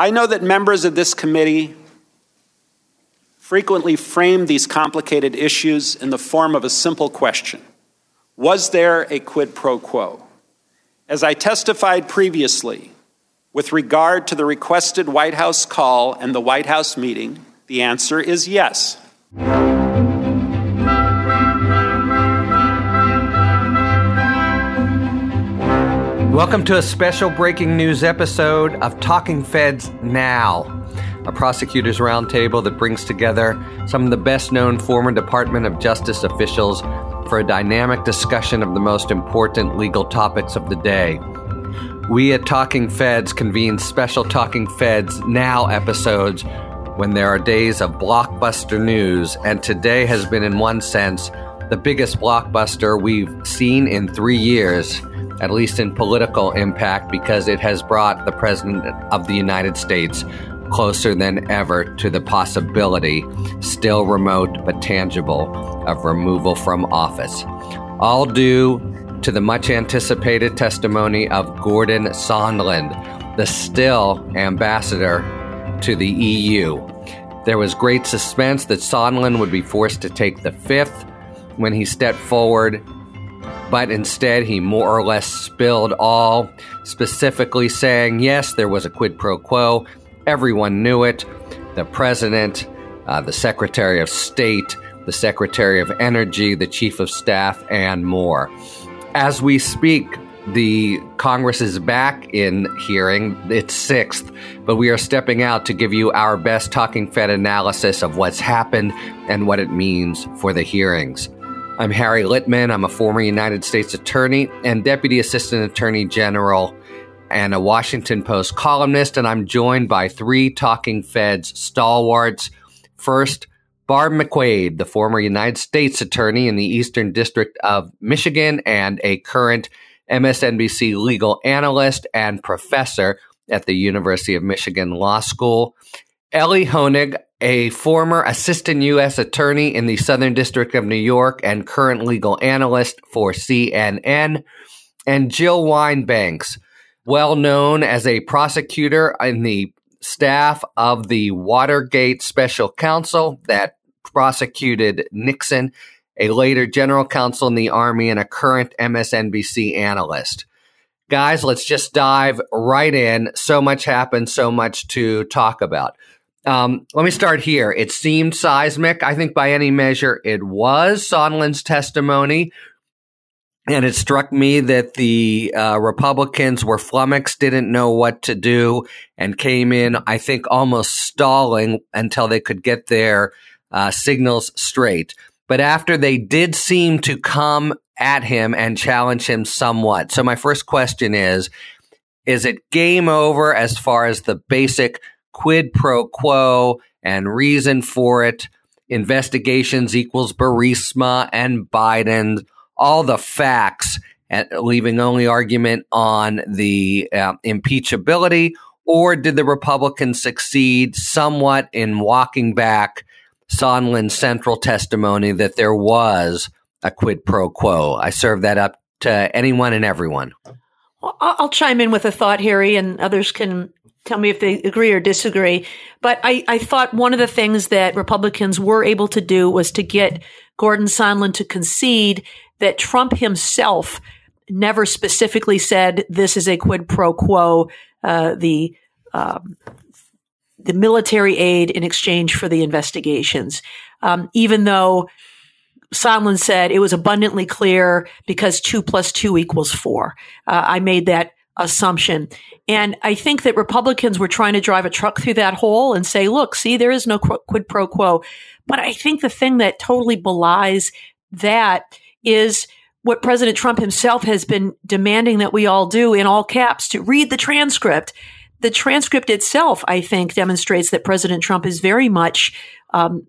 I know that members of this committee frequently frame these complicated issues in the form of a simple question Was there a quid pro quo? As I testified previously, with regard to the requested White House call and the White House meeting, the answer is yes. Welcome to a special breaking news episode of Talking Feds Now, a prosecutors roundtable that brings together some of the best known former Department of Justice officials for a dynamic discussion of the most important legal topics of the day. We at Talking Feds convene special Talking Feds Now episodes when there are days of blockbuster news, and today has been, in one sense, the biggest blockbuster we've seen in three years at least in political impact, because it has brought the President of the United States closer than ever to the possibility, still remote but tangible, of removal from office. All due to the much anticipated testimony of Gordon Sondland, the still ambassador to the EU. There was great suspense that Sondland would be forced to take the fifth when he stepped forward but instead he more or less spilled all, specifically saying, yes, there was a quid pro quo. Everyone knew it. The president, uh, the secretary of state, the secretary of energy, the chief of staff, and more. As we speak, the Congress is back in hearing, its sixth, but we are stepping out to give you our best talking Fed analysis of what's happened and what it means for the hearings. I'm Harry Litman. I'm a former United States Attorney and Deputy Assistant Attorney General and a Washington Post columnist. And I'm joined by three Talking Feds stalwarts. First, Barb McQuade, the former United States Attorney in the Eastern District of Michigan and a current MSNBC legal analyst and professor at the University of Michigan Law School. Elie Honig, a former assistant U.S. attorney in the Southern District of New York and current legal analyst for CNN, and Jill Wine-Banks, well known as a prosecutor in the staff of the Watergate Special Counsel that prosecuted Nixon, a later general counsel in the Army, and a current MSNBC analyst. Guys, let's just dive right in. So much happened, so much to talk about. Um, let me start here. It seemed seismic. I think by any measure it was Sondland's testimony. And it struck me that the uh, Republicans were flummoxed, didn't know what to do, and came in, I think, almost stalling until they could get their uh, signals straight. But after they did seem to come at him and challenge him somewhat. So, my first question is Is it game over as far as the basic quid pro quo and reason for it. Investigations equals Burisma and Biden, all the facts, and leaving only argument on the uh, impeachability. Or did the Republicans succeed somewhat in walking back Sondland's central testimony that there was a quid pro quo? I serve that up to anyone and everyone. Well, I'll chime in with a thought, Harry, and others can tell me if they agree or disagree. But I, I thought one of the things that Republicans were able to do was to get Gordon Sondland to concede that Trump himself never specifically said this is a quid pro quo, uh, the um, the military aid in exchange for the investigations, um, even though Sondland said it was abundantly clear because two plus two equals four. Uh, I made that assumption. And I think that Republicans were trying to drive a truck through that hole and say, look, see, there is no quid pro quo. But I think the thing that totally belies that is what President Trump himself has been demanding that we all do in all caps to read the transcript. The transcript itself, I think, demonstrates that President Trump is very much um,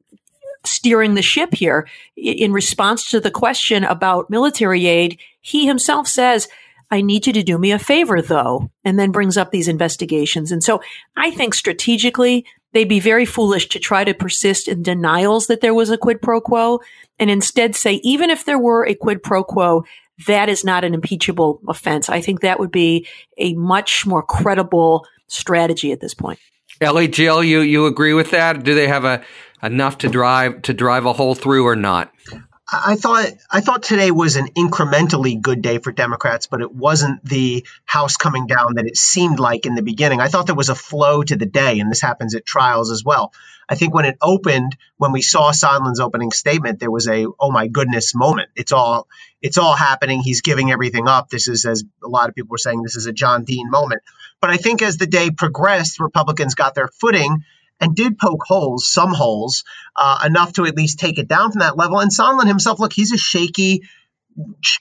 steering the ship here. In response to the question about military aid, he himself says, I need you to do me a favor though, and then brings up these investigations. And so I think strategically, they'd be very foolish to try to persist in denials that there was a quid pro quo and instead say, even if there were a quid pro quo, that is not an impeachable offense. I think that would be a much more credible strategy at this point. Elie, Jill, you you agree with that? Do they have a enough to drive to drive a hole through or not? I thought I thought today was an incrementally good day for Democrats, but it wasn't the house coming down that it seemed like in the beginning. I thought there was a flow to the day, and this happens at trials as well. I think when it opened, when we saw Sondland's opening statement, there was a oh my goodness moment. It's all it's all happening. He's giving everything up. This is as a lot of people were saying, this is a John Dean moment. But I think as the day progressed, Republicans got their footing and did poke holes, some holes, uh, enough to at least take it down from that level. And Sondland himself, look, he's a shaky,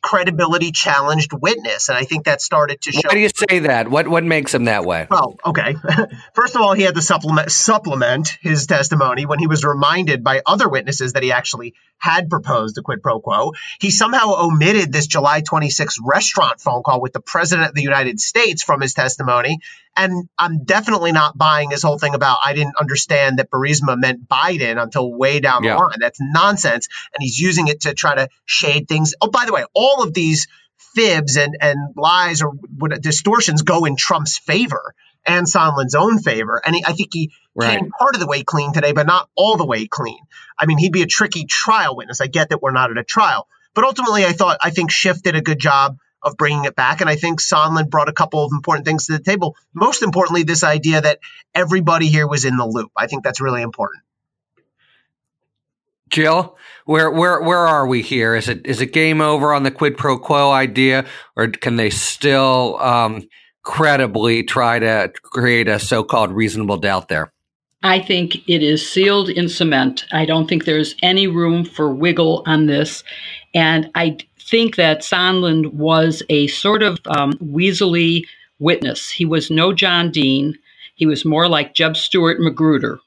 credibility challenged witness, and I think that started to show. Why do you say that? What what makes him that way? Well, okay. First of all, he had to supplement supplement his testimony when he was reminded by other witnesses that he actually had proposed a quid pro quo. He somehow omitted this July 26th restaurant phone call with the president of the United States from his testimony. And I'm definitely not buying his whole thing about I didn't understand that Burisma meant Biden until way down the line. That's nonsense. And he's using it to try to shade things. Oh, by the way, all of these fibs and, and lies or distortions go in Trump's favor and Sondland's own favor. And he, I think he right. came part of the way clean today, but not all the way clean. I mean, he'd be a tricky trial witness. I get that we're not at a trial, but ultimately, I thought I think Schiff did a good job of bringing it back, and I think Sondland brought a couple of important things to the table. Most importantly, this idea that everybody here was in the loop. I think that's really important. Jill, where where where are we here? Is it is it game over on the quid pro quo idea, or can they still um, credibly try to create a so-called reasonable doubt there? I think it is sealed in cement. I don't think there's any room for wiggle on this. And I think that Sondland was a sort of um, weaselly witness. He was no John Dean. He was more like Jeb Stuart Magruder.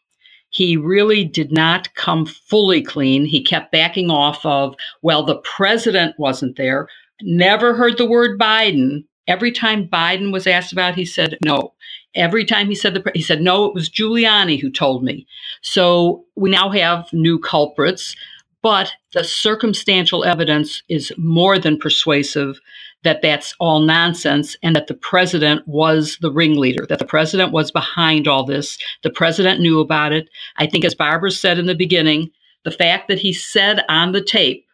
He really did not come fully clean. He kept backing off of, well, the president wasn't there. Never heard the word Biden, Every time Biden was asked about, it, he said no. Every time he said the he said no, it was Giuliani who told me. So we now have new culprits, but the circumstantial evidence is more than persuasive that that's all nonsense and that the president was the ringleader, that the president was behind all this. The president knew about it. I think, as Barbara said in the beginning, the fact that he said on the tape,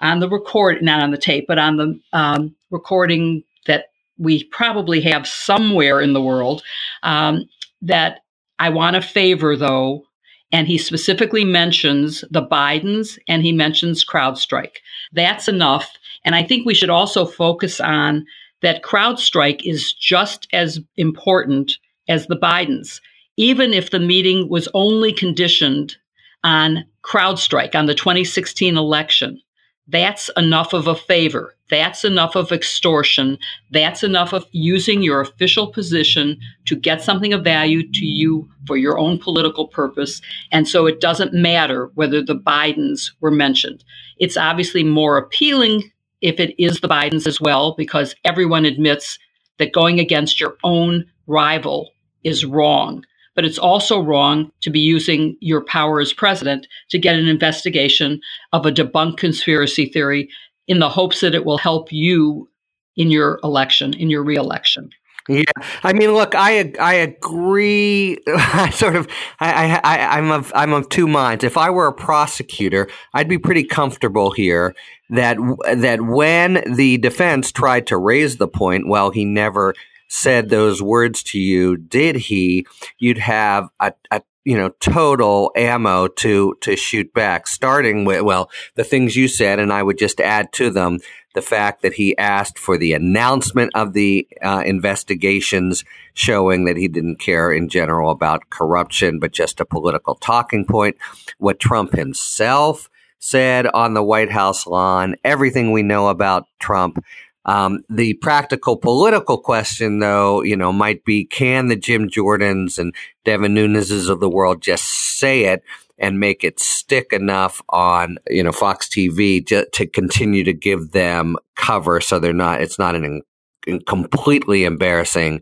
on the record, not on the tape, but on the um, recording that we probably have somewhere in the world um, that I want to favor, though. And he specifically mentions the Bidens and he mentions CrowdStrike. That's enough. And I think we should also focus on that CrowdStrike is just as important as the Bidens, even if the meeting was only conditioned on CrowdStrike on the 2016 election. That's enough of a favor. That's enough of extortion. That's enough of using your official position to get something of value to you for your own political purpose. And so it doesn't matter whether the Bidens were mentioned. It's obviously more appealing if it is the Bidens as well, because everyone admits that going against your own rival is wrong but it's also wrong to be using your power as president to get an investigation of a debunked conspiracy theory in the hopes that it will help you in your election, in your reelection. Yeah, I mean, look, I I agree. I sort of, I, I I'm of I'm of two minds. If I were a prosecutor, I'd be pretty comfortable here that that when the defense tried to raise the point, well, he never said those words to you, did he, you'd have a, a you know total ammo to to shoot back starting with well the things you said and i would just add to them the fact that he asked for the announcement of the uh, investigations showing that he didn't care in general about corruption but just a political talking point. What trump himself said on the white house lawn everything we know about trump um, the practical political question, though, you know, might be can the Jim Jordans and Devin Nunes's of the world just say it and make it stick enough on, you know, Fox TV to, to continue to give them cover so they're not, it's not an in, completely embarrassing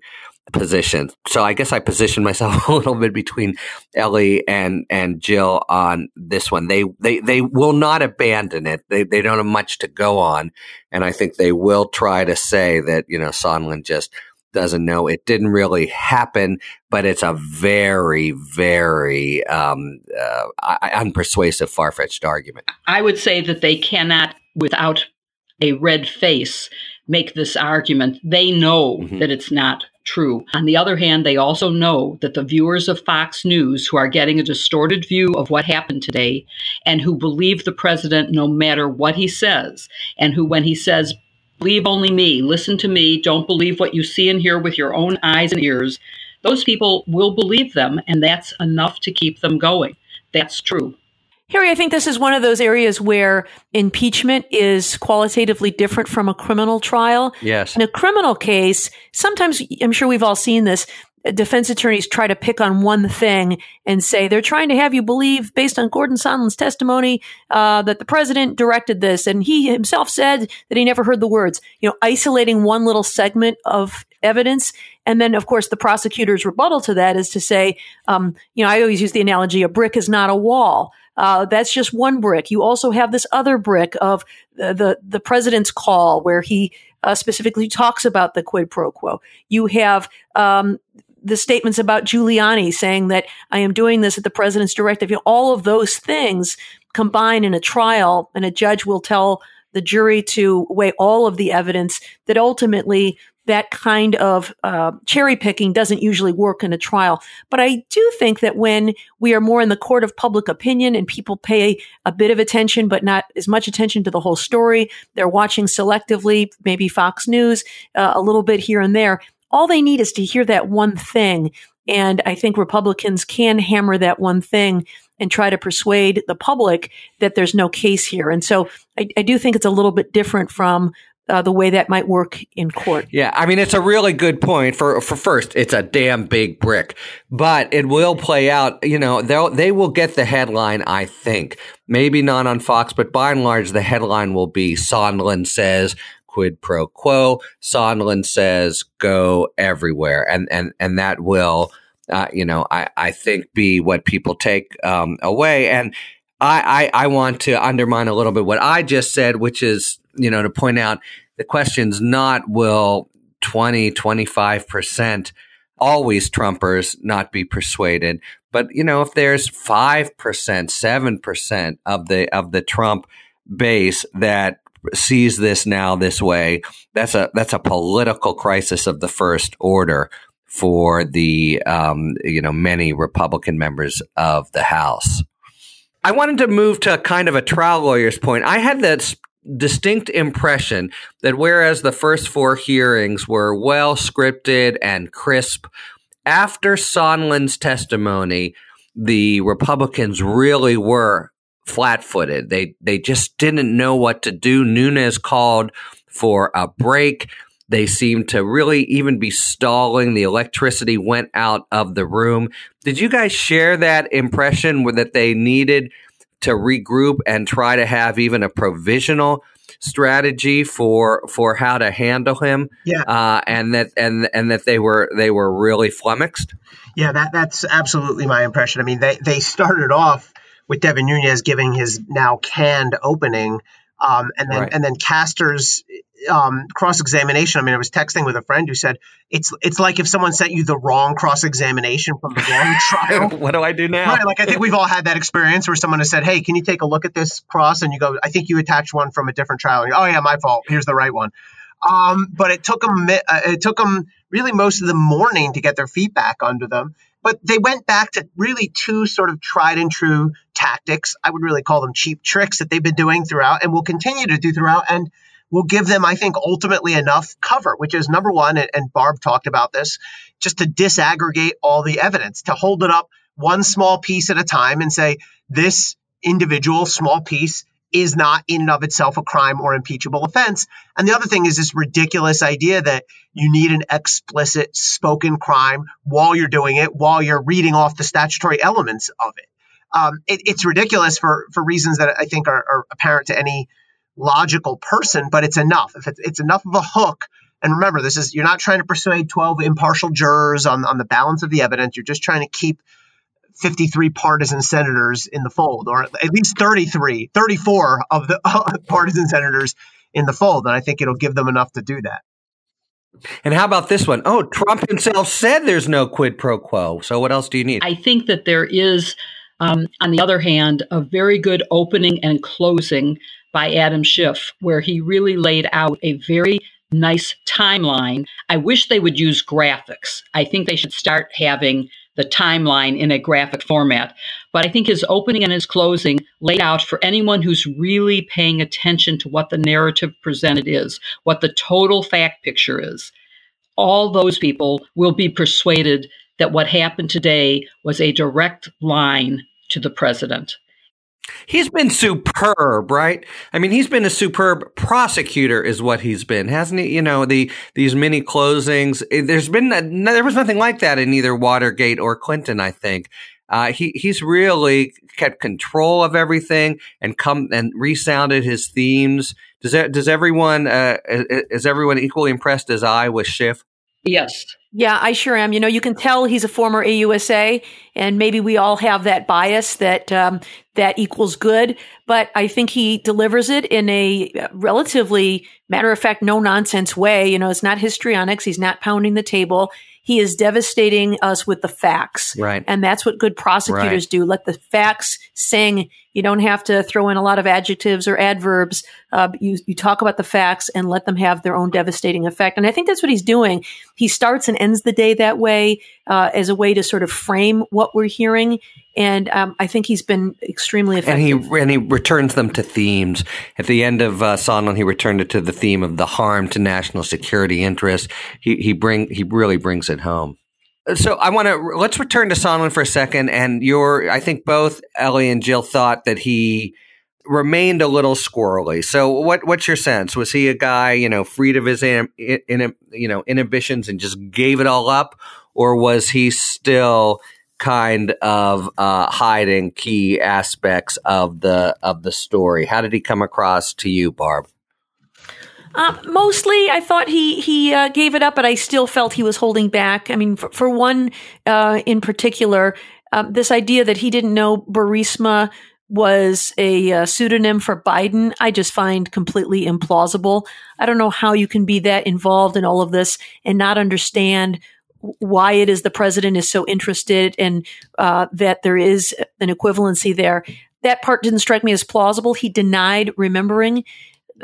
position. So I guess I positioned myself a little bit between Elie and and Jill on this one. They they they will not abandon it. They they don't have much to go on, and I think they will try to say that you know Sondland just doesn't know. It didn't really happen, but it's a very, very um, uh, unpersuasive, far fetched argument. I would say that they cannot, without a red face, make this argument. They know mm-hmm. that it's not true. On the other hand, they also know that the viewers of Fox News who are getting a distorted view of what happened today and who believe the president no matter what he says, and who, when he says, believe only me, listen to me, don't believe what you see and hear with your own eyes and ears, those people will believe them, and that's enough to keep them going. That's true. Harry, I think this is one of those areas where impeachment is qualitatively different from a criminal trial. Yes. In a criminal case, sometimes I'm sure we've all seen this. Defense attorneys try to pick on one thing and say they're trying to have you believe, based on Gordon Sondland's testimony, uh, that the president directed this, and he himself said that he never heard the words. You know, isolating one little segment of evidence, and then of course the prosecutor's rebuttal to that is to say, um, you know, I always use the analogy: a brick is not a wall. Uh, that's just one brick. You also have this other brick of the the, the president's call, where he uh, specifically talks about the quid pro quo. You have um, the statements about Giuliani saying that I am doing this at the president's directive. You know, all of those things combine in a trial, and a judge will tell the jury to weigh all of the evidence that ultimately that kind of uh, cherry picking doesn't usually work in a trial. But I do think that when we are more in the court of public opinion and people pay a bit of attention, but not as much attention to the whole story, they're watching selectively, maybe Fox News, uh, a little bit here and there. All they need is to hear that one thing. And I think Republicans can hammer that one thing and try to persuade the public that there's no case here. And so I, I do think it's a little bit different from uh, the way that might work in court. Yeah, I mean it's a really good point. For for first, it's a damn big brick, but it will play out. You know, they they will get the headline. I think maybe not on Fox, but by and large, the headline will be Sondland says quid pro quo. Sondland says go everywhere, and and and that will. Uh, you know, I, I think be what people take um, away. And I, I, I want to undermine a little bit what I just said, which is you know, to point out the question's not will 20, 25% always Trumpers not be persuaded. But, you know, if there's 5%, 7% of the, of the Trump base that sees this now this way, that's a, that's a political crisis of the first order for the, um, you know, many Republican members of the House. I wanted to move to kind of a trial lawyer's point. I had this distinct impression that whereas the first four hearings were well scripted and crisp, after Sondland's testimony, the Republicans really were flat footed. They they just didn't know what to do. Nunes called for a break. They seemed to really even be stalling. The electricity went out of the room. Did you guys share that impression that they needed to regroup and try to have even a provisional strategy for for how to handle him. Yeah, uh, and that and and that they were they were really flummoxed. Yeah, that that's absolutely my impression. I mean, they they started off with Devin Nunes giving his now canned opening, um, and then right. and then Castor's um, cross examination. I mean, I was texting with a friend who said it's it's like if someone sent you the wrong cross examination from the wrong trial. what do I do now? Right, like I think we've all had that experience where someone has said, "Hey, can you take a look at this cross?" And you go, "I think you attached one from a different trial." And oh yeah, my fault. Here's the right one. Um, but it took them uh, it took them really most of the morning to get their feedback under them. But they went back to really two sort of tried and true tactics. I would really call them cheap tricks that they've been doing throughout and will continue to do throughout. And will give them, I think, ultimately enough cover, which is number one, and Barb talked about this, just to disaggregate all the evidence, to hold it up one small piece at a time and say, this individual small piece is not in and of itself a crime or impeachable offense. And the other thing is this ridiculous idea that you need an explicit spoken crime while you're doing it, while you're reading off the statutory elements of it. Um, it it's ridiculous for, for reasons that I think are, are apparent to any logical person, but it's enough. If it's, it's enough of a hook, and remember, this is you're not trying to persuade 12 impartial jurors on, on the balance of the evidence. You're just trying to keep 53 partisan senators in the fold, or at least 33, 34 of the uh, partisan senators in the fold. And I think it'll give them enough to do that. And how about this one? Oh, Trump himself said there's no quid pro quo. So what else do you need? I think that there is, um, on the other hand, a very good opening and closing by Adam Schiff, where he really laid out a very nice timeline. I wish they would use graphics. I think they should start having the timeline in a graphic format. But I think his opening and his closing laid out for anyone who's really paying attention to what the narrative presented is, what the total fact picture is. All those people will be persuaded that what happened today was a direct line to the president. He's been superb, right? I mean, he's been a superb prosecutor, is what he's been, hasn't he? You know, the these mini closings. Eh, there's been there was nothing like that in either Watergate or Clinton. I think uh, he he's really kept control of everything and come and resounded his themes. Does that, does everyone uh, is everyone equally impressed as I with Schiff? Yes. Yeah, I sure am. You know, you can tell he's a former AUSA, and maybe we all have that bias that um, that equals good. But I think he delivers it in a relatively matter of fact, no nonsense way. You know, it's not histrionics. He's not pounding the table. He is devastating us with the facts. Right. And that's what good prosecutors right. do. Let the facts sing. You don't have to throw in a lot of adjectives or adverbs. Uh, you, you talk about the facts and let them have their own devastating effect. And I think that's what he's doing. He starts and ends the day that way uh, as a way to sort of frame what we're hearing. And um, I think he's been extremely effective. And he and he returns them to themes. At the end of uh, Sondland, he returned it to the theme of the harm to national security interests. He he bring he really brings it home. So I want to let's return to Sondland for a second. And your I think both Elie and Jill thought that he remained a little squirrely. So what what's your sense? Was he a guy you know freed of his in, in, you know inhibitions and just gave it all up, or was he still kind of uh, hiding key aspects of the of the story. How did he come across to you, Barb? Uh, mostly, I thought he he uh, gave it up, but I still felt he was holding back. I mean, for, for one uh, in particular, um, this idea that he didn't know Burisma was a uh, pseudonym for Biden, I just find completely implausible. I don't know how you can be that involved in all of this and not understand why it is the president is so interested and uh, that there is an equivalency there. That part didn't strike me as plausible. He denied remembering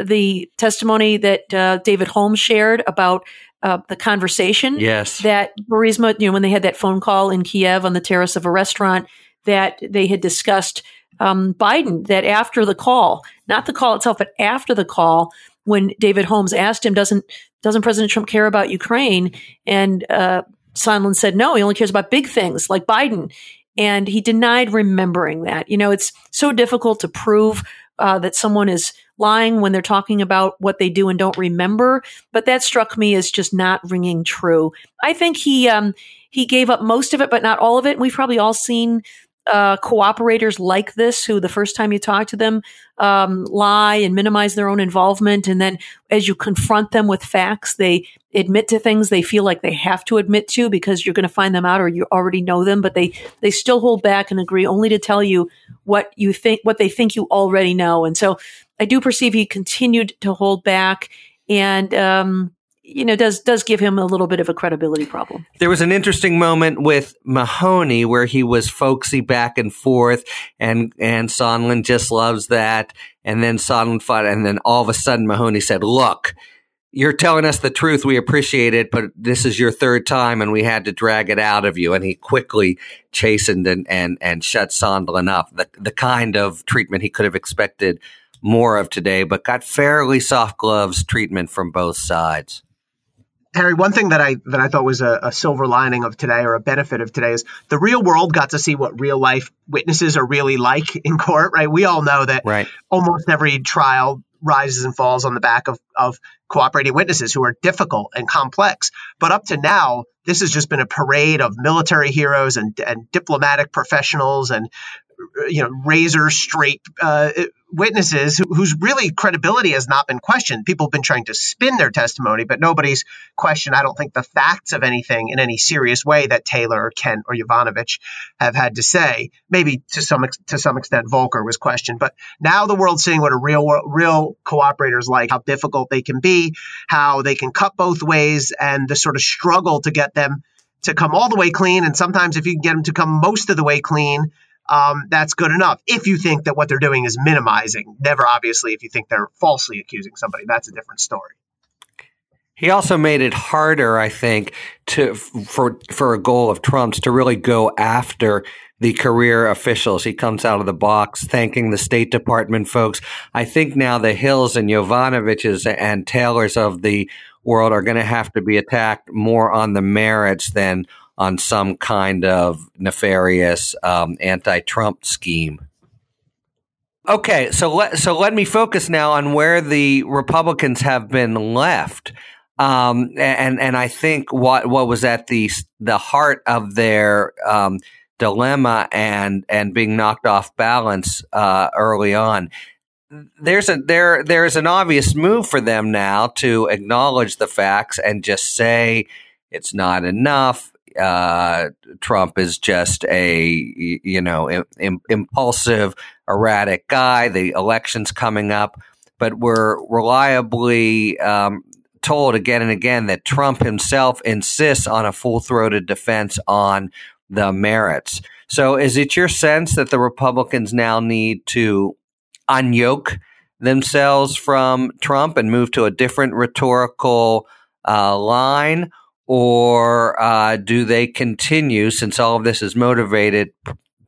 the testimony that uh, David Holmes shared about uh, the conversation. Yes. That Burisma, you know, when they had that phone call in Kiev on the terrace of a restaurant, that they had discussed um, Biden, that after the call, not the call itself, but after the call, when David Holmes asked him, doesn't doesn't President Trump care about Ukraine? And uh, Sondland said, no, he only cares about big things like Biden. And he denied remembering that. You know, it's so difficult to prove uh, that someone is lying when they're talking about what they do and don't remember. But that struck me as just not ringing true. I think he um, he gave up most of it, but not all of it. And We've probably all seen uh, cooperators like this who the first time you talk to them um, lie and minimize their own involvement and then as you confront them with facts they admit to things they feel like they have to admit to because you're going to find them out or you already know them but they they still hold back and agree only to tell you what you think what they think you already know. And so i do perceive he continued to hold back and um, you know does does give him a little bit of a credibility problem. There was an interesting moment with Maloney where he was folksy back and forth, and and Sondland just loves that. And then Sondland fought, and then all of a sudden Maloney said, "Look." You're telling us the truth. We appreciate it, but this is your third time and we had to drag it out of you. And he quickly chastened and, and, and shut Sondland up. The, the kind of treatment he could have expected more of today, but got fairly soft gloves treatment from both sides. Harry, one thing that I that I thought was a, a, silver lining of today or a benefit of today is the real world got to see what real life witnesses are really like in court, right? We all know that right. almost every trial rises and falls on the back of, of cooperating witnesses who are difficult and complex. But up to now, this has just been a parade of military heroes and, and diplomatic professionals and you know razor straight uh, witnesses whose really credibility has not been questioned. People have been trying to spin their testimony, but nobody's questioned, I don't think, the facts of anything in any serious way that Taylor or Kent or Yovanovitch have had to say. Maybe to some to some extent, Volker was questioned, but now the world's seeing what a real real cooperators like, how difficult they can be, how they can cut both ways, and the sort of struggle to get them to come all the way clean. And sometimes, if you can get them to come most of the way clean, um, that's good enough. If you think that what they're doing is minimizing, never obviously if you think they're falsely accusing somebody, that's a different story. He also made it harder, I think, to for for a goal of Trump's to really go after the career officials. He comes out of the box thanking the State Department folks. I think now the Hills and Yovanovitches and Taylors of the world are going to have to be attacked more on the merits than on some kind of nefarious um, anti-Trump scheme. Okay, so let so let me focus now on where the Republicans have been left, um, and and I think what what was at the the heart of their um, dilemma and and being knocked off balance uh, early on. There's a there there's an obvious move for them now to acknowledge the facts and just say it's not enough uh, Trump is just a you know Im- impulsive, erratic guy. The election's coming up, but we're reliably um, told again and again that Trump himself insists on a full throated defense on the merits. So, is it your sense that the Republicans now need to unyoke themselves from Trump and move to a different rhetorical uh, line? Or uh, do they continue since all of this is motivated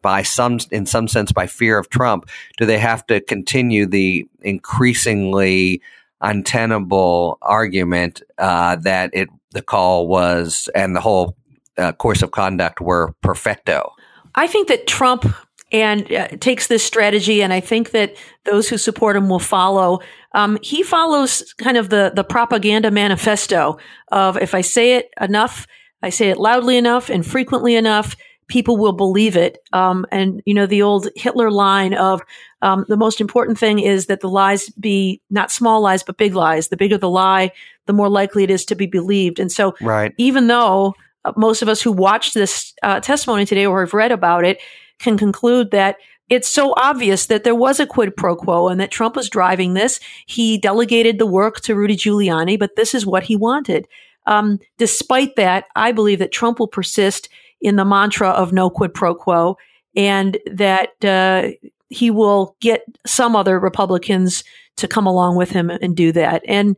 by some in some sense by fear of Trump do they have to continue the increasingly untenable argument uh, that it the call was and the whole uh, course of conduct were perfecto? I think that Trump and uh, takes this strategy, and I think that those who support him will follow. Um, he follows kind of the the propaganda manifesto of if I say it enough, I say it loudly enough and frequently enough, people will believe it. Um, and you know the old Hitler line of um, the most important thing is that the lies be not small lies but big lies. The bigger the lie, the more likely it is to be believed. And so, right. even though uh, most of us who watched this uh, testimony today or have read about it can conclude that it's so obvious that there was a quid pro quo and that Trump was driving this. He delegated the work to Rudy Giuliani, but this is what he wanted. Um, despite that, I believe that Trump will persist in the mantra of no quid pro quo and that uh, he will get some other Republicans to come along with him and do that. And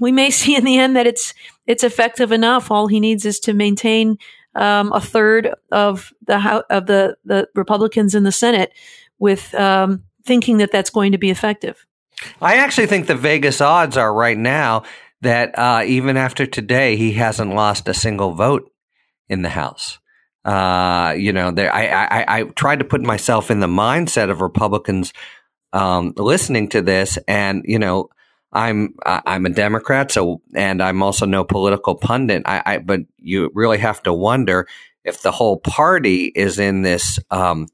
we may see in the end that it's it's effective enough. All he needs is to maintain um, a third of the of the the Republicans in the Senate with um, thinking that that's going to be effective. I actually think the Vegas odds are right now that uh, even after today, he hasn't lost a single vote in the House. Uh, you know, there. I, I I tried to put myself in the mindset of Republicans um, listening to this, and you know, I'm I'm a Democrat, so and I'm also no political pundit. I, I but you really have to wonder if the whole party is in this um,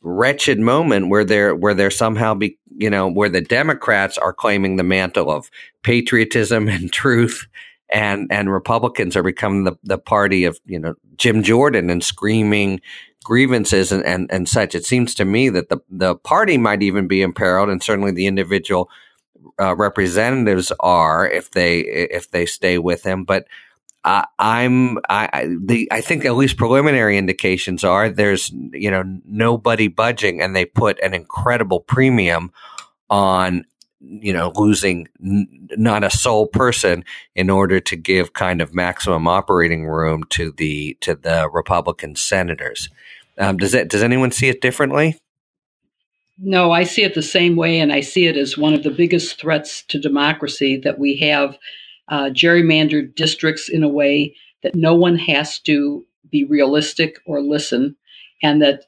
wretched moment where they're where they're somehow be you know where the Democrats are claiming the mantle of patriotism and truth, and and Republicans are becoming the the party of you know Jim Jordan and screaming grievances and, and, and such. It seems to me that the the party might even be imperiled, and certainly the individual uh, representatives are if they if they stay with him. But uh, I'm I the I think at least preliminary indications are there's you know nobody budging, and they put an incredible premium on you know losing n- not a sole person in order to give kind of maximum operating room to the to the Republican senators. Um, does it does anyone see it differently? No, I see it the same way, and I see it as one of the biggest threats to democracy that we have uh, gerrymandered districts in a way that no one has to be realistic or listen, and that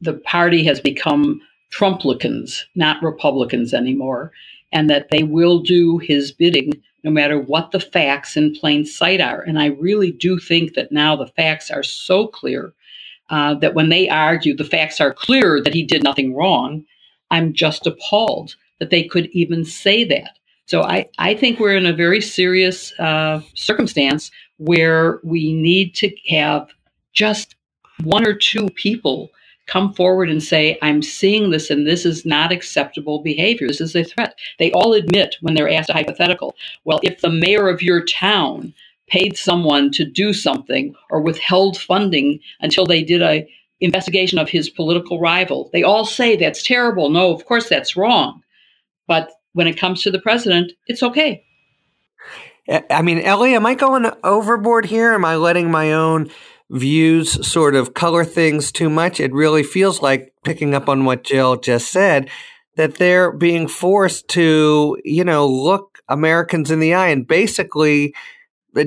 the party has become Trumplicans, not Republicans anymore, and that they will do his bidding no matter what the facts in plain sight are. And I really do think that now the facts are so clear uh, that when they argue the facts are clear that he did nothing wrong, I'm just appalled that they could even say that. So I, I think we're in a very serious uh, circumstance where we need to have just one or two people come forward and say, I'm seeing this and this is not acceptable behavior. This is a threat. They all admit when they're asked a hypothetical, well, if the mayor of your town paid someone to do something or withheld funding until they did a investigation of his political rival, they all say that's terrible. No, of course that's wrong. But when it comes to the president, it's okay. I mean, Elie, am I going overboard here? Am I letting my own views sort of color things too much. It really feels like picking up on what Jill just said that they're being forced to, you know, look Americans in the eye and basically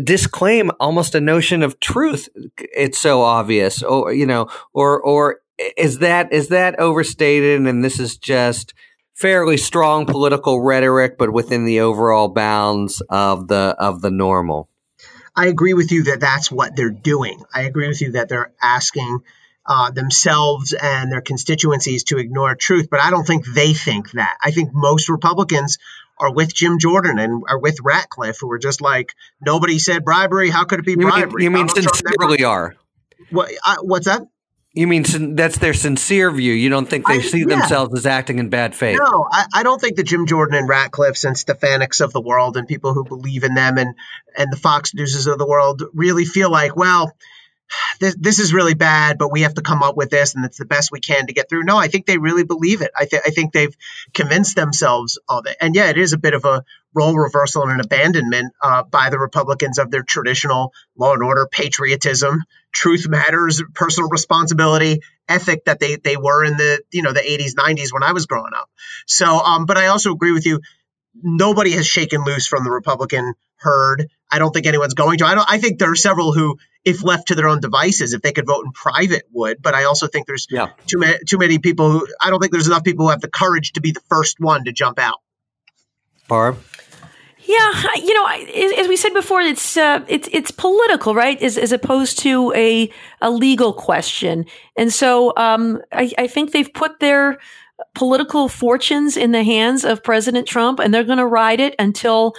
disclaim almost a notion of truth. It's so obvious, or you know, or or is that is that overstated? And this is just fairly strong political rhetoric, but within the overall bounds of the of the normal. I agree with you that that's what they're doing. I agree with you that they're asking uh, themselves and their constituencies to ignore truth, but I don't think they think that. I think most Republicans are with Jim Jordan and are with Ratcliffe, who are just like, nobody said bribery. How could it be bribery? You mean, you mean sincerely are? What, uh, what's that? You mean that's their sincere view? You don't think they I, see yeah. themselves as acting in bad faith? No, I, I, don't think that Jim Jordan and Ratcliffe's and Stefaniks of the world and people who believe in them and and the Fox Newses of the world really feel like, well, this, this is really bad, but we have to come up with this, and it's the best we can to get through. No, I think they really believe it. I, th- I think they've convinced themselves of it. And yeah, it is a bit of a role reversal and an abandonment uh, by the Republicans of their traditional law and order patriotism, truth matters, personal responsibility ethic that they they were in the you know the 80s 90s when I was growing up. So, um, but I also agree with you. Nobody has shaken loose from the Republican herd. I don't think anyone's going to. I don't. I think there are several who, if left to their own devices, if they could vote in private, would. But I also think there's yeah. too many too many people who. I don't think there's enough people who have the courage to be the first one to jump out. Barb. Yeah, you know, as we said before, it's uh, it's it's political, right? As as opposed to a a legal question, and so um, I, I think they've put their political fortunes in the hands of President Trump, and they're going to ride it until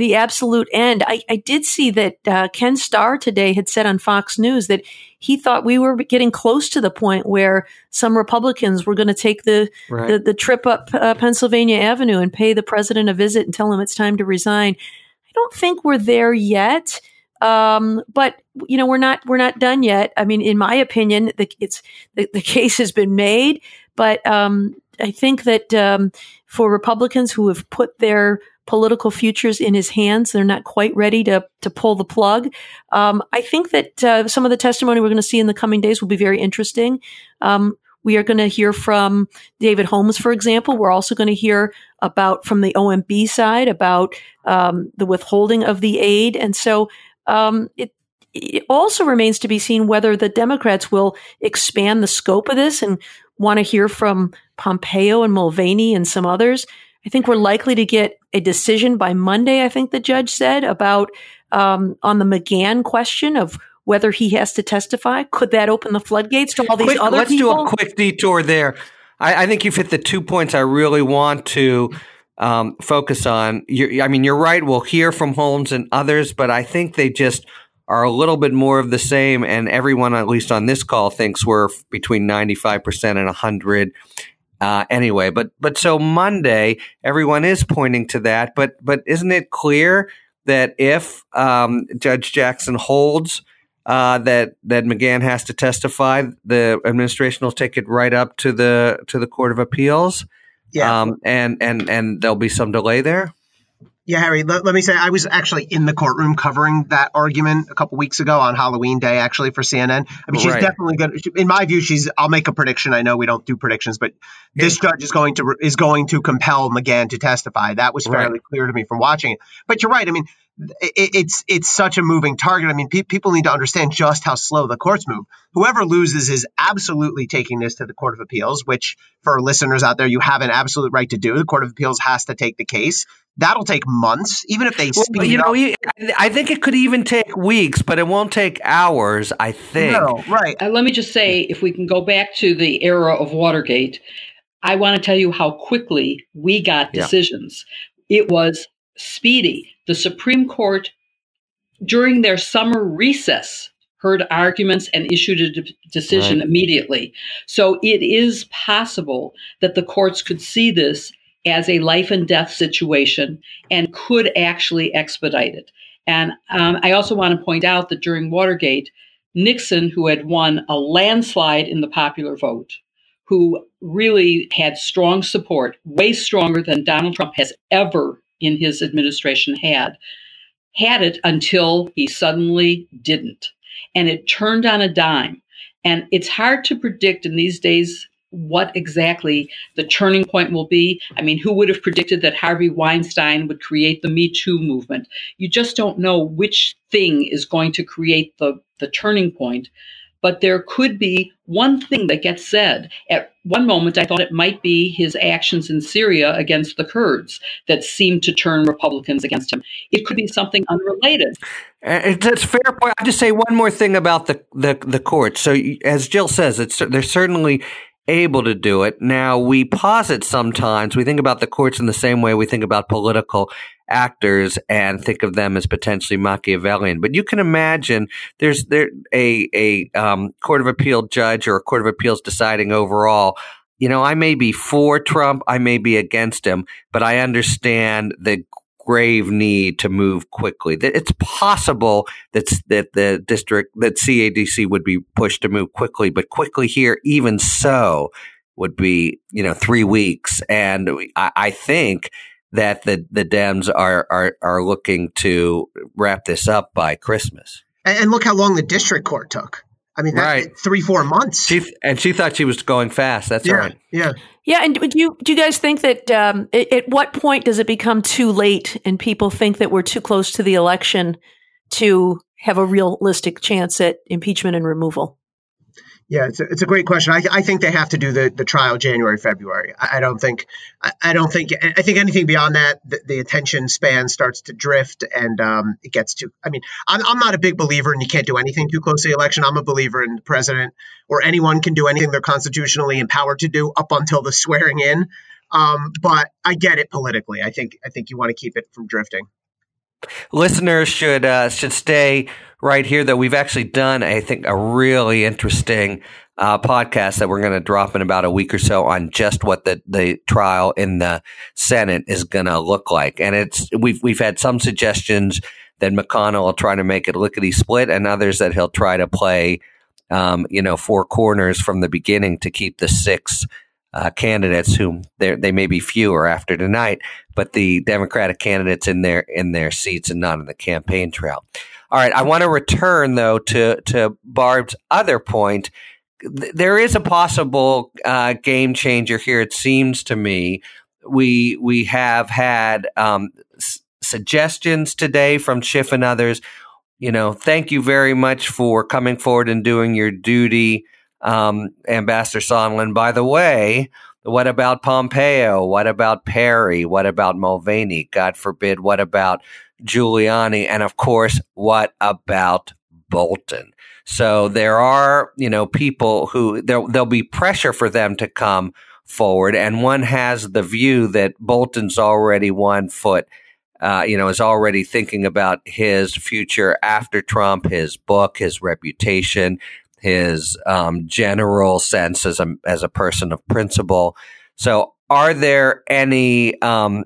the absolute end. I, I did see that uh, Ken Starr today had said on Fox News that he thought we were getting close to the point where some Republicans were going to take the, right. the, the trip up uh, Pennsylvania Avenue and pay the president a visit and tell him it's time to resign. I don't think we're there yet. Um, but you know, we're not we're not done yet. I mean, in my opinion, the, it's the, the case has been made, but um, I think that um, for Republicans who have put their political futures in his hands. They're not quite ready to to pull the plug. Um, I think that uh, some of the testimony we're going to see in the coming days will be very interesting. Um, we are going to hear from David Holmes, for example. We're also going to hear about from the OMB side about um, the withholding of the aid, and so um, it it also remains to be seen whether the Democrats will expand the scope of this and want to hear from Pompeo and Mulvaney and some others. I think we're likely to get a decision by Monday, I think the judge said, about um, on the McGahn question of whether he has to testify. Could that open the floodgates to all these quick, other let's people? Let's do a quick detour there. I, I, think you've hit the two points I really want to um, focus on. You're, I mean, you're right. We'll hear from Holmes and others, but I think they just are a little bit more of the same. And everyone, at least on this call, thinks we're between 95% and 100 uh, anyway, but but so Monday, everyone is pointing to that. But but isn't it clear that if um, Judge Jackson holds uh, that that McGahn has to testify, the administration will take it right up to the to the Court of Appeals. Yeah, um, and and and there'll be some delay there. Yeah, Harry, let, let, me say I was actually in the courtroom covering that argument a couple weeks ago on Halloween Day, actually, for CNN. I mean, she's right. definitely good. In my view, she's. I'll make a prediction. I know we don't do predictions, but this judge is going to is going to compel McGahn to testify. That was fairly right. clear to me from watching it. But you're right. I mean, it, it's it's such a moving target. I mean, pe- people need to understand just how slow the courts move. Whoever loses is absolutely taking this to the Court of Appeals, which for listeners out there, you have an absolute right to do. The Court of Appeals has to take the case. That'll take months, even if they well, you know, I think it could even take weeks, but it won't take hours. I think. No, right. Uh, let me just say, if we can go back to the era of Watergate, I want to tell you how quickly we got decisions. Yeah. It was speedy. The Supreme Court, during their summer recess, heard arguments and issued a de- decision right. immediately. So it is possible that the courts could see this as a life and death situation and could actually expedite it. And um, I also want to point out that during Watergate, Nixon, who had won a landslide in the popular vote, who really had strong support, way stronger than Donald Trump has ever in his administration had, had it until he suddenly didn't. And it turned on a dime. And it's hard to predict in these days what exactly the turning point will be. I mean, who would have predicted that Harvey Weinstein would create the Me Too movement? You just don't know which thing is going to create the, the turning point. But there could be one thing that gets said. At one moment, I thought it might be his actions in Syria against the Kurds that seemed to turn Republicans against him. It could be something unrelated. Uh, it's a fair point. I'll just say one more thing about the, the, the court. So, as Jill says, it's, there's certainly able to do it. Now, we posit sometimes, we think about the courts in the same way we think about political actors and think of them as potentially Machiavellian. But you can imagine there's there a a um, court of appeal judge or a court of appeals deciding overall. You know, I may be for Trump, I may be against him, but I understand the grave need to move quickly. It's possible that that the district that CADC would be pushed to move quickly, but quickly here, even so, would be you know three weeks, and I, I think that the the Dems are are are looking to wrap this up by Christmas. And look how long the district court took. I mean, right. three, four months. She, and she thought she was going fast. That's yeah, right. Yeah. Yeah. And do you, do you guys think that um, at what point does it become too late and people think that we're too close to the election to have a realistic chance at impeachment and removal? Yeah, it's a, it's a great question. I, I think they have to do the, the trial January, February. I, I don't think, I, I, don't think, I think anything beyond that, the, the attention span starts to drift and um, it gets too, I mean, I'm, I'm not a big believer in you can't do anything too close to the election. I'm a believer in the president or anyone can do anything they're constitutionally empowered to do up until the swearing in. Um, but I get it politically. I think, I think you want to keep it from drifting. Listeners should uh, should stay right here. That we've actually done, I think, a really interesting uh, podcast that we're going to drop in about a week or so on just what the the trial in the Senate is going to look like. And it's we've we've had some suggestions that McConnell will try to make it lickety split, and others that he'll try to play, um, you know, four corners from the beginning to keep the six uh, candidates who they may be fewer after tonight, but the Democratic candidates in their in their seats and not in the campaign trail. All right, I want to return though to to Barb's other point. There is a possible uh, game changer here. It seems to me we we have had um, s- suggestions today from Schiff and others. You know, thank you very much for coming forward and doing your duty um, Ambassador Sondland. By the way, what about Pompeo? What about Perry? What about Mulvaney? God forbid, what about Giuliani? And of course, what about Bolton? So there are, you know, people who there, there'll be pressure for them to come forward. And one has the view that Bolton's already one foot, uh, you know, is already thinking about his future after Trump, his book, his reputation his um, general sense as a as a person of principle. So, are there any um,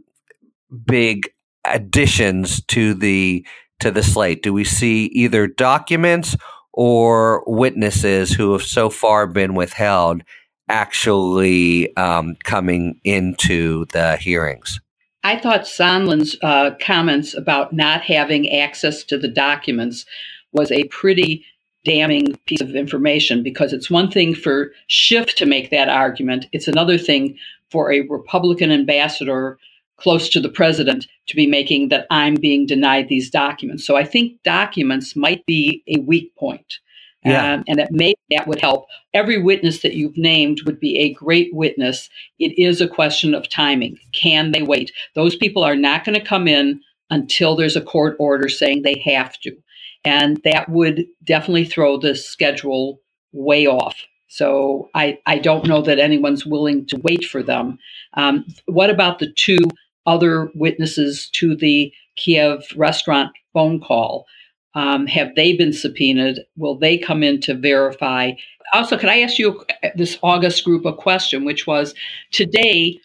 big additions to the to the slate? Do we see either documents or witnesses who have so far been withheld actually um, coming into the hearings? I thought Sondland's uh, comments about not having access to the documents was a pretty damning piece of information because it's one thing for Schiff to make that argument. It's another thing for a Republican ambassador close to the president to be making that I'm being denied these documents. So I think documents might be a weak point. Yeah. Um, and that maybe that would help. Every witness that you've named would be a great witness. It is a question of timing. Can they wait? Those people are not going to come in until there's a court order saying they have to and that would definitely throw the schedule way off. So I, I don't know that anyone's willing to wait for them. Um, what about the two other witnesses to the Kiev restaurant phone call? Um, have they been subpoenaed? Will they come in to verify? Also, can I ask you this August group a question, which was today,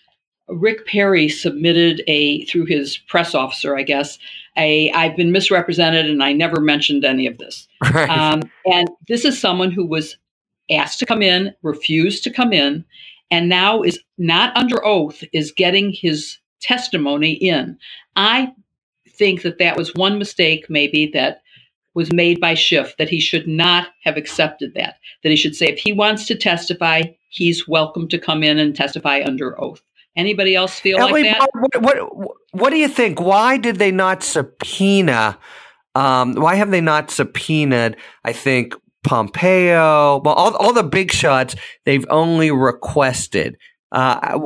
Rick Perry submitted a through his press officer, I guess, a I've been misrepresented and I never mentioned any of this. Right. Um, and this is someone who was asked to come in, refused to come in, and now is not under oath, is getting his testimony in. I think that that was one mistake, maybe that was made by Schiff, that he should not have accepted that. That he should say, if he wants to testify, he's welcome to come in and testify under oath. Anybody else feel Elie, like that? What, what, what, do you think? Why did they not subpoena? Um, why have they not subpoenaed? I think Pompeo, well, all, all the big shots they've only requested. Uh,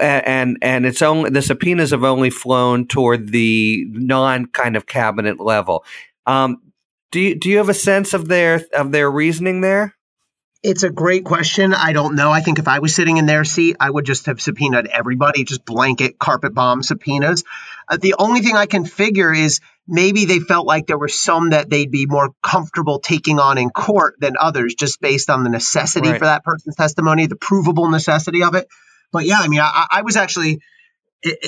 and and it's only the subpoenas have only flown toward the non kind of cabinet level. Um, do you, do you have a sense of their of their reasoning there? It's a great question. I don't know. I think if I was sitting in their seat, I would just have subpoenaed everybody, just blanket carpet bomb subpoenas. Uh, the only thing I can figure is maybe they felt like there were some that they'd be more comfortable taking on in court than others, just based on the necessity right. for that person's testimony, the provable necessity of it. But yeah, I mean, I, I was actually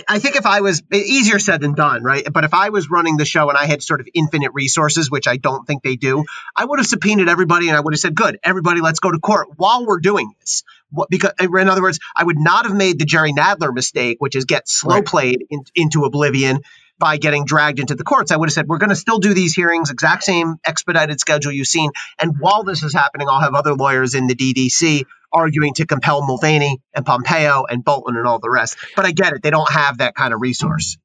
I think if I was easier said than done, right? But if I was running the show and I had sort of infinite resources, which I don't think they do, I would have subpoenaed everybody and I would have said, "Good, everybody, let's go to court while we're doing this." What, because, uh, in other words, I would not have made the Jerry Nadler mistake, which is get slow played in, into oblivion by getting dragged into the courts. I would have said, "We're going to still do these hearings, exact same expedited schedule you've seen, and while this is happening, I'll have other lawyers in the DDC arguing to compel Mulvaney and Pompeo and Bolton and all the rest. But I get it. They don't have that kind of resource.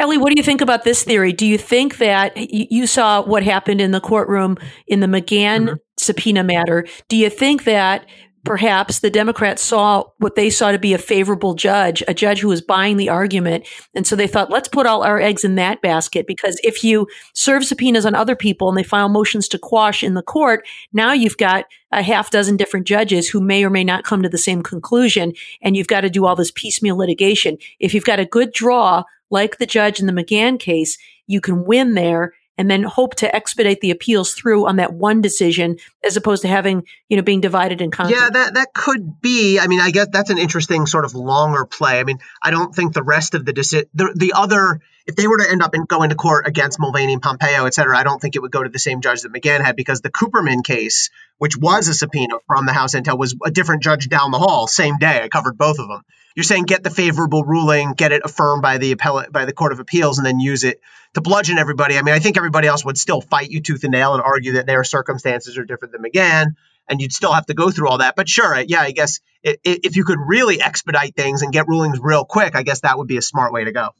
Elie, what do you think about this theory? Do you think that you saw what happened in the courtroom in the McGahn mm-hmm. subpoena matter? Do you think that perhaps the Democrats saw what they saw to be a favorable judge, a judge who was buying the argument. And so they thought, let's put all our eggs in that basket because if you serve subpoenas on other people and they file motions to quash in the court, now you've got a half dozen different judges who may or may not come to the same conclusion. And you've got to do all this piecemeal litigation. If you've got a good draw, like the judge in the McGahn case, you can win there and then hope to expedite the appeals through on that one decision as opposed to having, you know, being divided and conquered. Yeah, that, that could be. I mean, I guess that's an interesting sort of longer play. I mean, I don't think the rest of the deci- the, the other, if they were to end up in going to court against Mulvaney and Pompeo, et cetera, I don't think it would go to the same judge that McGahn had because the Kupperman case, which was a subpoena from the House Intel, was a different judge down the hall, same day. I covered both of them you're saying get the favorable ruling, get it affirmed by the appellate by the Court of Appeals, and then use it to bludgeon everybody. I mean, I think everybody else would still fight you tooth and nail and argue that their circumstances are different than McGahn, and you'd still have to go through all that. But sure, yeah, I guess if you could really expedite things and get rulings real quick, I guess that would be a smart way to go.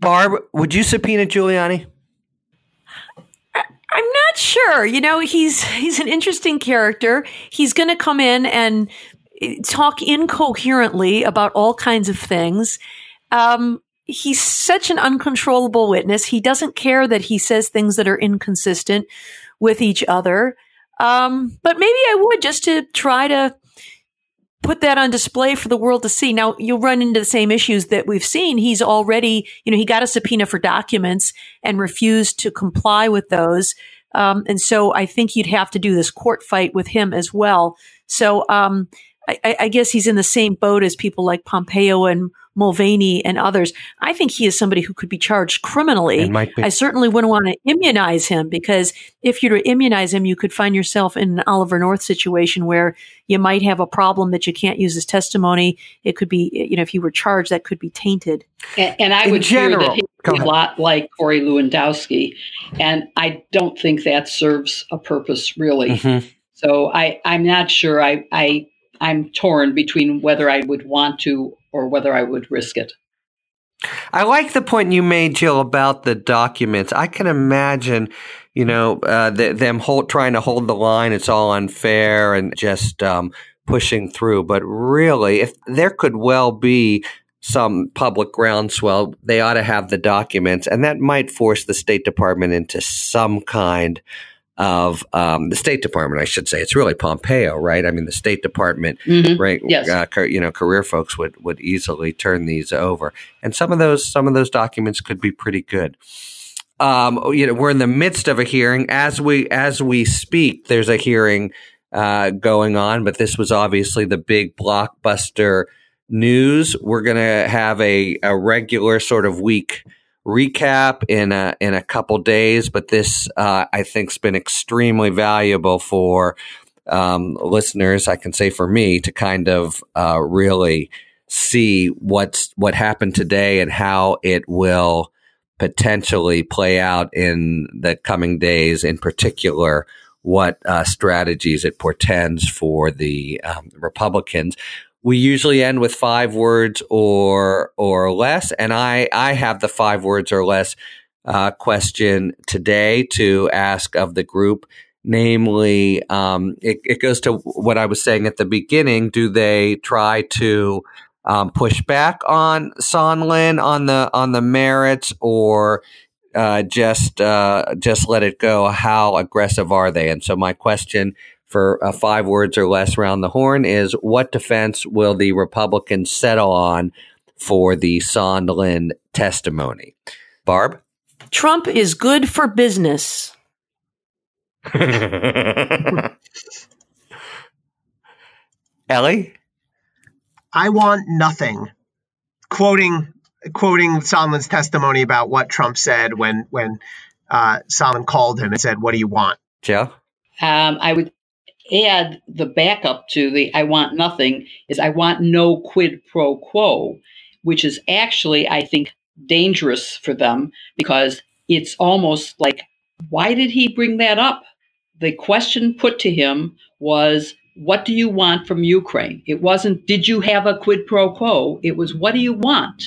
Barb, would you subpoena Giuliani? I'm not sure. You know, he's he's an interesting character. He's going to come in and talk incoherently about all kinds of things. Um, he's such an uncontrollable witness. He doesn't care that he says things that are inconsistent with each other. Um, but maybe I would just to try to put that on display for the world to see. Now you'll run into the same issues that we've seen. He's already, you know, he got a subpoena for documents and refused to comply with those. Um, and so I think you'd have to do this court fight with him as well. So, um, I, I, guess he's in the same boat as people like Pompeo and Mulvaney and others. I think he is somebody who could be charged criminally. I certainly wouldn't want to immunize him because if you were to immunize him, you could find yourself in an Oliver North situation where you might have a problem that you can't use his testimony. It could be, you know, if you were charged, that could be tainted. And, and I in would general, fear that he's a lot like Corey Lewandowski, and I don't think that serves a purpose really. Mm-hmm. So I, I'm not sure. I, I I'm torn between whether I would want to or whether I would risk it. I like the point you made, Jill, about the documents. I can imagine, you know, uh, the, them hold, trying to hold the line. It's all unfair and just um, pushing through. But really, if there could well be some public groundswell, they ought to have the documents, and that might force the State Department into some kind of um, the State Department, I should say. It's really Pompeo, right? I mean, the State Department, Mhm. right? Yes. Uh, you know, career folks would would easily turn these over, and some of those some of those documents could be pretty good. Um, you know, we're in the midst of a hearing as we as we speak. There's a hearing uh, going on, but this was obviously the big blockbuster news. We're going to have a, a regular sort of week recap in a in a couple days, but this uh, I think's been extremely valuable for um, listeners. I can say for me to kind of uh, really see what's what happened today and how it will potentially play out in the coming days. In particular, what uh, strategies it portends for the um, Republicans we usually end with five words or or less and i i have the five words or less uh, question today to ask of the group. Namely um, it, it goes to what i was saying at the beginning. Do they try to um, push back on Sondland on the on the merits or uh, just uh, just let it go? How aggressive are they? And so my question for uh, five words or less round the horn is what defense will the Republicans settle on for the Sondland testimony? Barb? Trump is good for business. Elie? I want nothing. Quoting quoting Sondland's testimony about what Trump said when when uh, Sondland called him and said, "What do you want?" Joe? Um, I would add the backup to the I want nothing is I want no quid pro quo, which is actually, I think, dangerous for them because it's almost like, why did he bring that up? The question put to him was, what do you want from Ukraine? It wasn't, did you have a quid pro quo? It was, what do you want?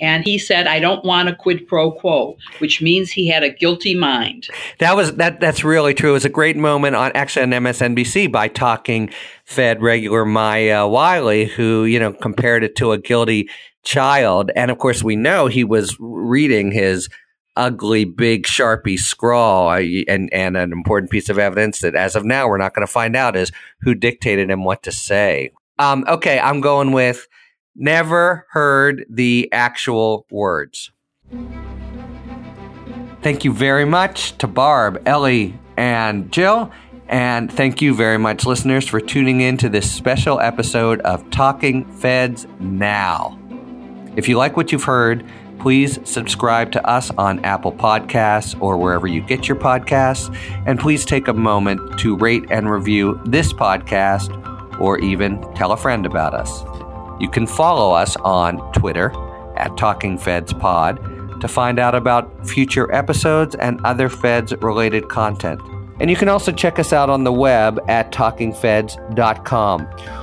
And he said, I don't want a quid pro quo, which means he had a guilty mind. That was that. That's really true. It was a great moment on actually on MSNBC by talking Fed regular Maya Wiley, who you know compared it to a guilty child, and of course we know he was reading his ugly big sharpie scrawl, I- and and an important piece of evidence that as of now we're not going to find out is who dictated him what to say. Um, okay, I'm going with never heard the actual words. Thank you very much to Barb, Elie, and Jill. And thank you very much, listeners, for tuning in to this special episode of Talking Feds Now. If you like what you've heard, please subscribe to us on Apple Podcasts or wherever you get your podcasts. And please take a moment to rate and review this podcast or even tell a friend about us. You can follow us on Twitter at Talking Feds Pod to find out about future episodes and other Feds related content. And you can also check us out on the web at talkingfeds.com.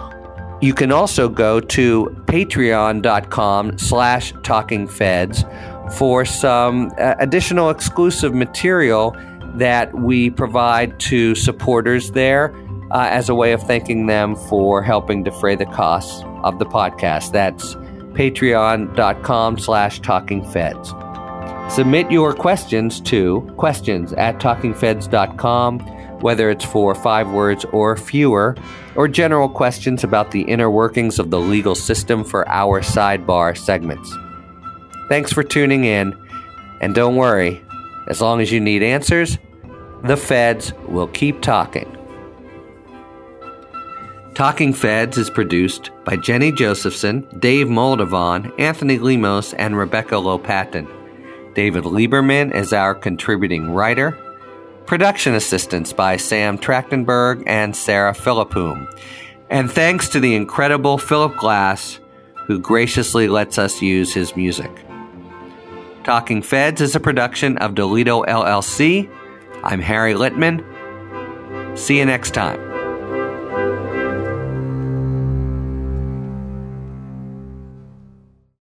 You can also go to patreon.com slash talkingfeds for some uh, additional exclusive material that we provide to supporters there uh, as a way of thanking them for helping defray the costs of the podcast. That's patreon.com slash talkingfeds. Submit your questions to questions at talkingfeds.com, whether it's for five words or fewer, or general questions about the inner workings of the legal system for our sidebar segments. Thanks for tuning in, and don't worry, as long as you need answers, the feds will keep talking. Talking Feds is produced by Jenny Josephson, Dave Moldovan, Anthony Lemos, and Rebecca Lopatin. David Lieberman is our contributing writer. Production assistance by Sam Trachtenberg and Sarah Philippum. And thanks to the incredible Philip Glass, who graciously lets us use his music. Talking Feds is a production of Dolito LLC. I'm Harry Litman. See you next time.